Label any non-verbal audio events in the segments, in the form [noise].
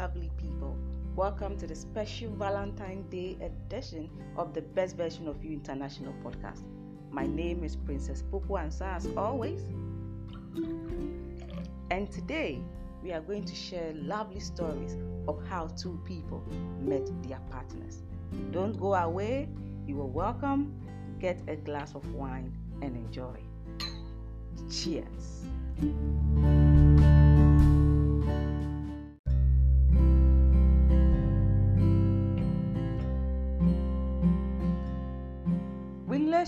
lovely people. Welcome to the special Valentine's Day edition of the Best Version of You International podcast. My name is Princess Popo Ansa, as always. And today we are going to share lovely stories of how two people met their partners. Don't go away, you are welcome. Get a glass of wine and enjoy. Cheers.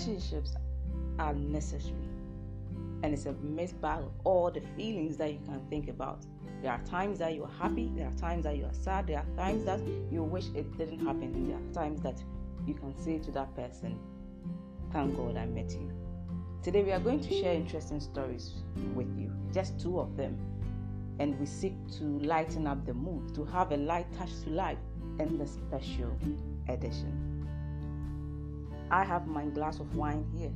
Relationships are necessary and it's a mixed bag of all the feelings that you can think about. There are times that you're happy, there are times that you are sad, there are times that you wish it didn't happen, and there are times that you can say to that person, Thank God I met you. Today we are going to share interesting stories with you, just two of them, and we seek to lighten up the mood, to have a light touch to life in the special edition. I have my glass of wine here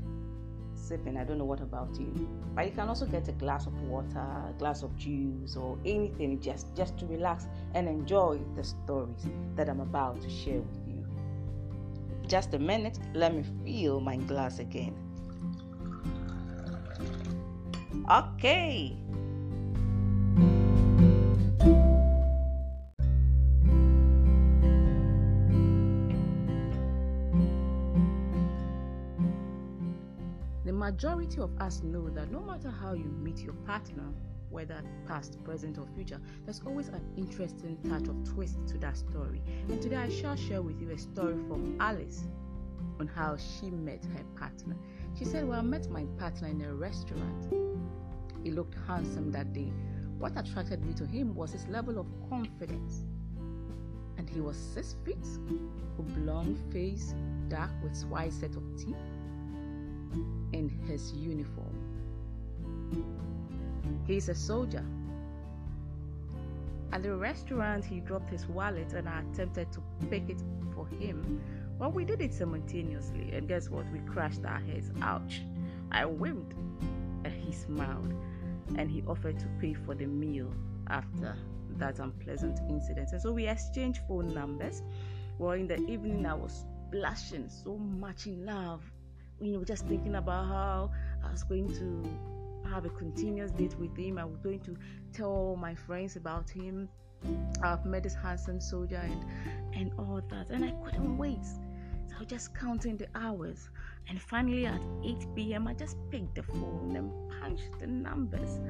sipping. I don't know what about you, but you can also get a glass of water, a glass of juice, or anything just just to relax and enjoy the stories that I'm about to share with you. Just a minute, let me fill my glass again. Okay. Majority of us know that no matter how you meet your partner, whether past, present, or future, there's always an interesting touch of twist to that story. And today I shall share with you a story from Alice on how she met her partner. She said, Well, I met my partner in a restaurant. He looked handsome that day. What attracted me to him was his level of confidence. And he was six feet, oblong face, dark with wide set of teeth in his uniform. He's a soldier. At the restaurant, he dropped his wallet and I attempted to pick it for him. Well, we did it simultaneously, and guess what? We crashed our heads. Ouch. I winked and he smiled and he offered to pay for the meal after that unpleasant incident. And so we exchanged phone numbers. Well, in the evening, I was blushing so much in love you know, just thinking about how I was going to have a continuous date with him. I was going to tell all my friends about him. I've met this handsome soldier and and all that, and I couldn't wait. So I was just counting the hours, and finally at 8 p.m. I just picked the phone and punched the numbers.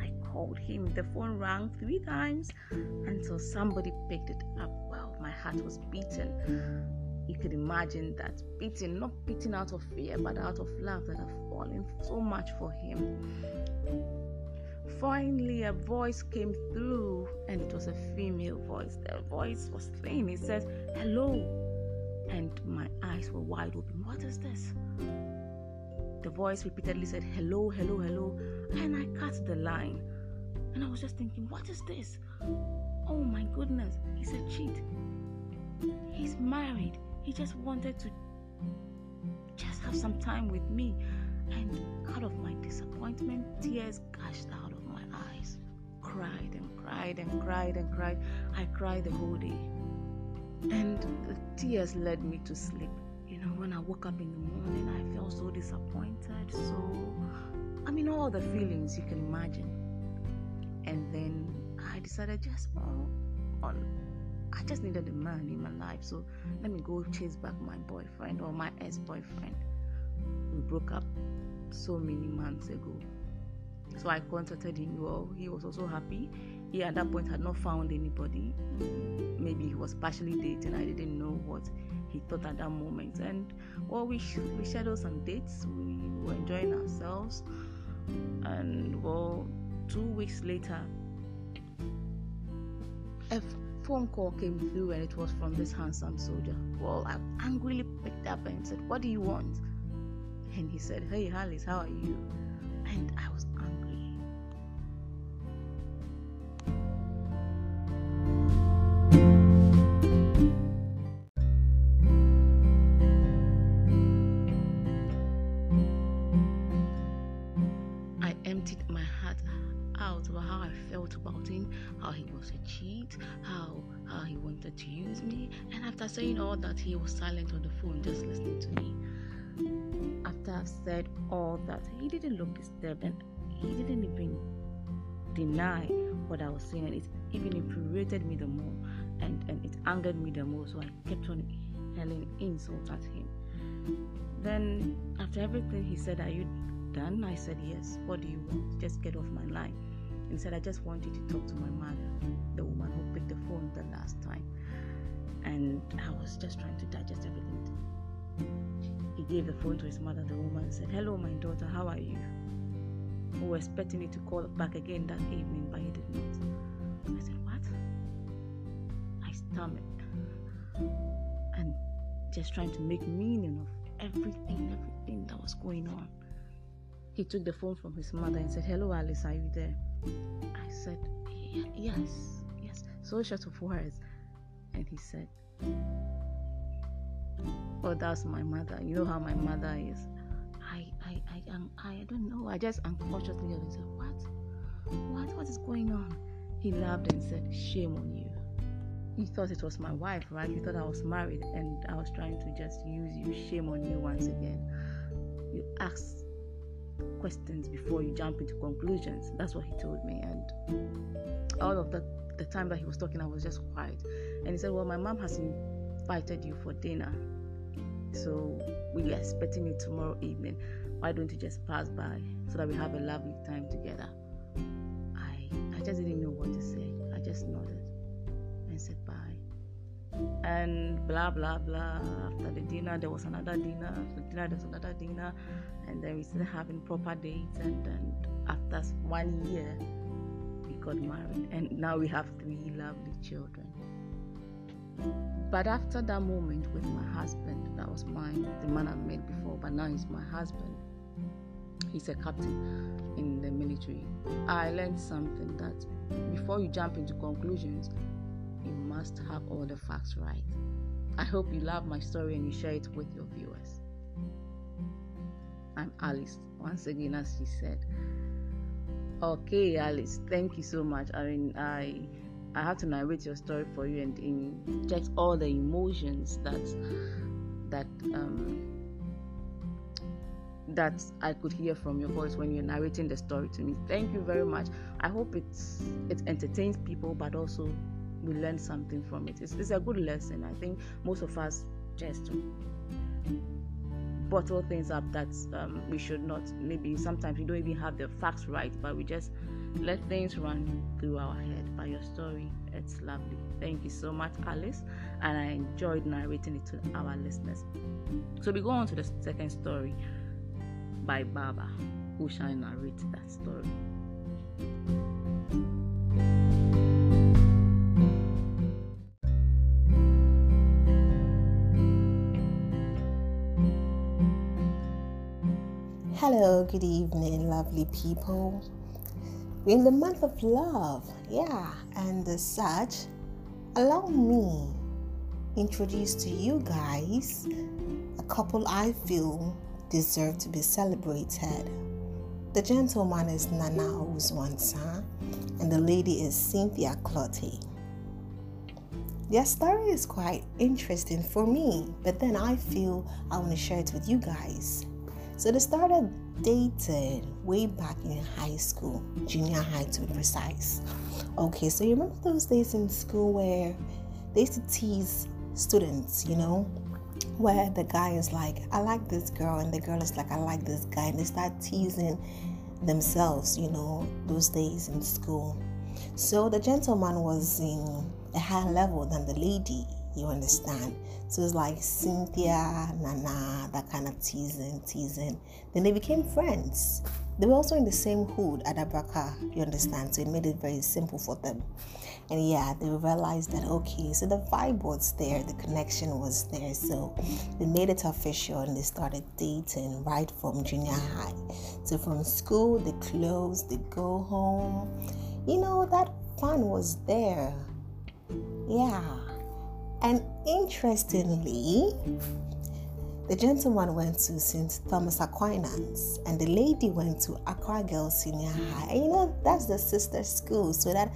I called him. The phone rang three times until somebody picked it up. Well, my heart was beating you could imagine that beating, not beating out of fear, but out of love that I've fallen so much for him. Finally, a voice came through, and it was a female voice. The voice was thin. It says, Hello. And my eyes were wide open. What is this? The voice repeatedly said, Hello, hello, hello. And I cut the line. And I was just thinking, What is this? Oh my goodness. He's a cheat. He's married he just wanted to just have some time with me. And out of my disappointment, tears gushed out of my eyes. Cried and cried and cried and cried. I cried the whole day. And the tears led me to sleep. You know, when I woke up in the morning, I felt so disappointed. So, I mean, all the feelings you can imagine. And then I decided just, well, on I just needed a man in my life. So let me go chase back my boyfriend or my ex boyfriend. We broke up so many months ago. So I contacted him. Well, he was also happy. He at that point had not found anybody. Maybe he was partially dating. I didn't know what he thought at that moment. And well, we sh- we scheduled some dates. We were enjoying ourselves. And well, two weeks later, phone call came through and it was from this handsome soldier. Well, I angrily picked up and said, What do you want? And he said, Hey, Alice, how are you? And I was felt about him, how he was a cheat, how how he wanted to use me. And after saying all that, he was silent on the phone, just listening to me. After I've said all that, he didn't look disturbed and he didn't even deny what I was saying, and it even infuriated me the more, and and it angered me the more. So I kept on hurling insults at him. Then after everything he said, "Are you done?" I said, "Yes." What do you want? Just get off my line. He said, "I just want you to talk to my mother, the woman who picked the phone the last time." And I was just trying to digest everything. He gave the phone to his mother. The woman said, "Hello, my daughter. How are you?" who were expecting me to call back again that evening, but he did not. I said, What? I stammered and just trying to make meaning of everything, everything that was going on. He took the phone from his mother and said, Hello, Alice, are you there? I said, Yes, yes. So short of words. And he said, Oh, that's my mother. You know how my mother is. I I um, I don't know. I just unconsciously said, What? What? What is going on? He laughed and said, Shame on you. He thought it was my wife, right? He thought I was married and I was trying to just use you. Shame on you once again. You ask questions before you jump into conclusions. That's what he told me. And all of the, the time that he was talking, I was just quiet. And he said, Well, my mom has invited you for dinner. So we are expecting you tomorrow evening why don't you just pass by so that we have a lovely time together? I I just didn't know what to say. I just nodded. And blah blah blah. After the dinner, there was another dinner. After dinner, there was another dinner, and then we started having proper dates. And then after one year, we got married, and now we have three lovely children. But after that moment with my husband, that was mine, the man I met before, but now he's my husband he's a captain in the military. I learned something that before you jump into conclusions, you must have all the facts right. I hope you love my story and you share it with your viewers. I'm Alice, once again, as she said. Okay, Alice, thank you so much. I mean, I I have to narrate your story for you and inject all the emotions that that um, that I could hear from your voice when you're narrating the story to me. Thank you very much. I hope it's it entertains people, but also we learn something from it. It's, it's a good lesson. I think most of us just bottle things up that um, we should not. Maybe sometimes we don't even have the facts right, but we just let things run through our head. By your story, it's lovely. Thank you so much, Alice, and I enjoyed narrating it to our listeners. So we go on to the second story by Baba, who shall narrate that story. Hello, good evening, lovely people. We're in the month of love, yeah, and as such, allow me introduce to you guys a couple I feel deserve to be celebrated. The gentleman is Nana Uzwansa, and the lady is Cynthia Clottey. Their story is quite interesting for me, but then I feel I want to share it with you guys. So they started dating way back in high school, junior high to be precise. Okay, so you remember those days in school where they used to tease students, you know, where the guy is like, I like this girl, and the girl is like, I like this guy, and they start teasing themselves, you know, those days in school. So the gentleman was in a higher level than the lady, you understand? So it's like Cynthia, Nana, that kind of teasing, teasing. Then they became friends. They were also in the same hood at Abraka, you understand? So it made it very simple for them. And yeah, they realized that okay, so the vibe was there, the connection was there. So they made it official and they started dating right from junior high. So from school, they close, they go home. You know, that fun was there. Yeah. And interestingly, The gentleman went to St. Thomas Aquinas and the lady went to Accra Girls Senior High. And you know, that's the sister school. So that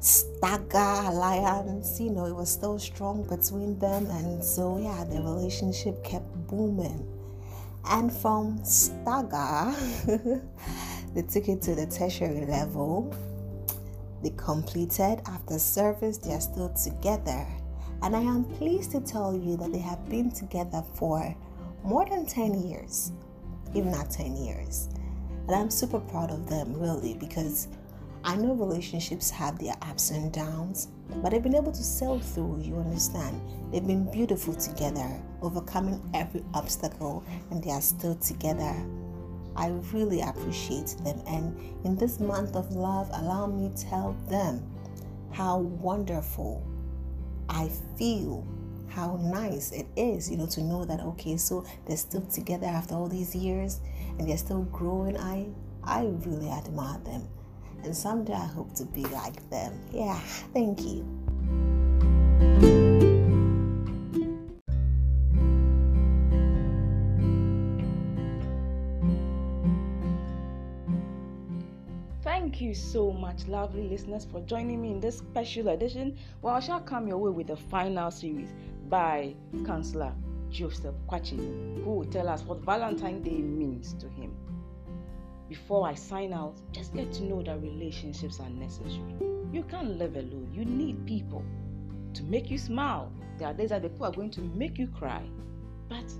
stagger alliance, you know, it was still strong between them. And so, yeah, the relationship kept booming. And from stagger, [laughs] they took it to the tertiary level. They completed after service, they are still together. And I am pleased to tell you that they have been together for more than 10 years, if not 10 years. And I'm super proud of them, really, because I know relationships have their ups and downs, but they've been able to sail through, you understand? They've been beautiful together, overcoming every obstacle, and they are still together. I really appreciate them. And in this month of love, allow me to tell them how wonderful I feel, how nice it is, you know, to know that okay, so they're still together after all these years and they're still growing. I I really admire them and someday I hope to be like them. Yeah, thank you. So much, lovely listeners, for joining me in this special edition. Well, I shall come your way with the final series by Counselor Joseph Kwachi, who will tell us what Valentine's Day means to him before I sign out, just get to know that relationships are necessary. You can't live alone. You need people to make you smile. There are days that the people are going to make you cry, but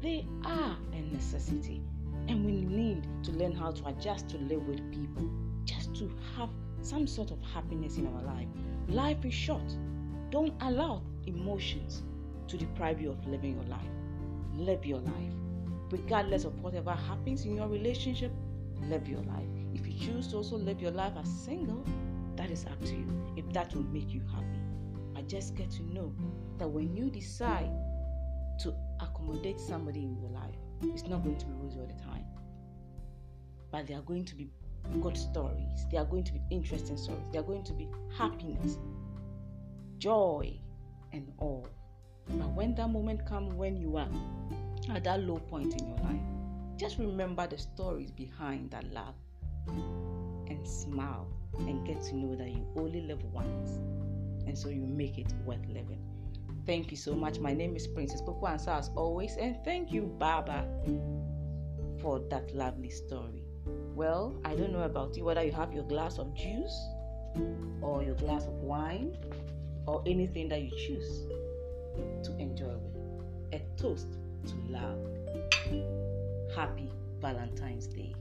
they are a necessity. And we need to learn how to adjust to live with people just to have some sort of happiness in our life. Life is short. Don't allow emotions to deprive you of living your life. Live your life. Regardless of whatever happens in your relationship, live your life. If you choose to also live your life as single, that is up to you. If that will make you happy. I just get to know that when you decide to accommodate somebody in your life, it's not going to be rosy all the time. But there are going to be good stories. They are going to be interesting stories. They are going to be happiness, joy, and all. But when that moment comes when you are at that low point in your life, just remember the stories behind that love and smile and get to know that you only live once. And so you make it worth living. Thank you so much. My name is Princess Popo Ansa as always. And thank you, Baba, for that lovely story. Well, I don't know about you, whether you have your glass of juice or your glass of wine or anything that you choose to enjoy with. A toast to love. Happy Valentine's Day.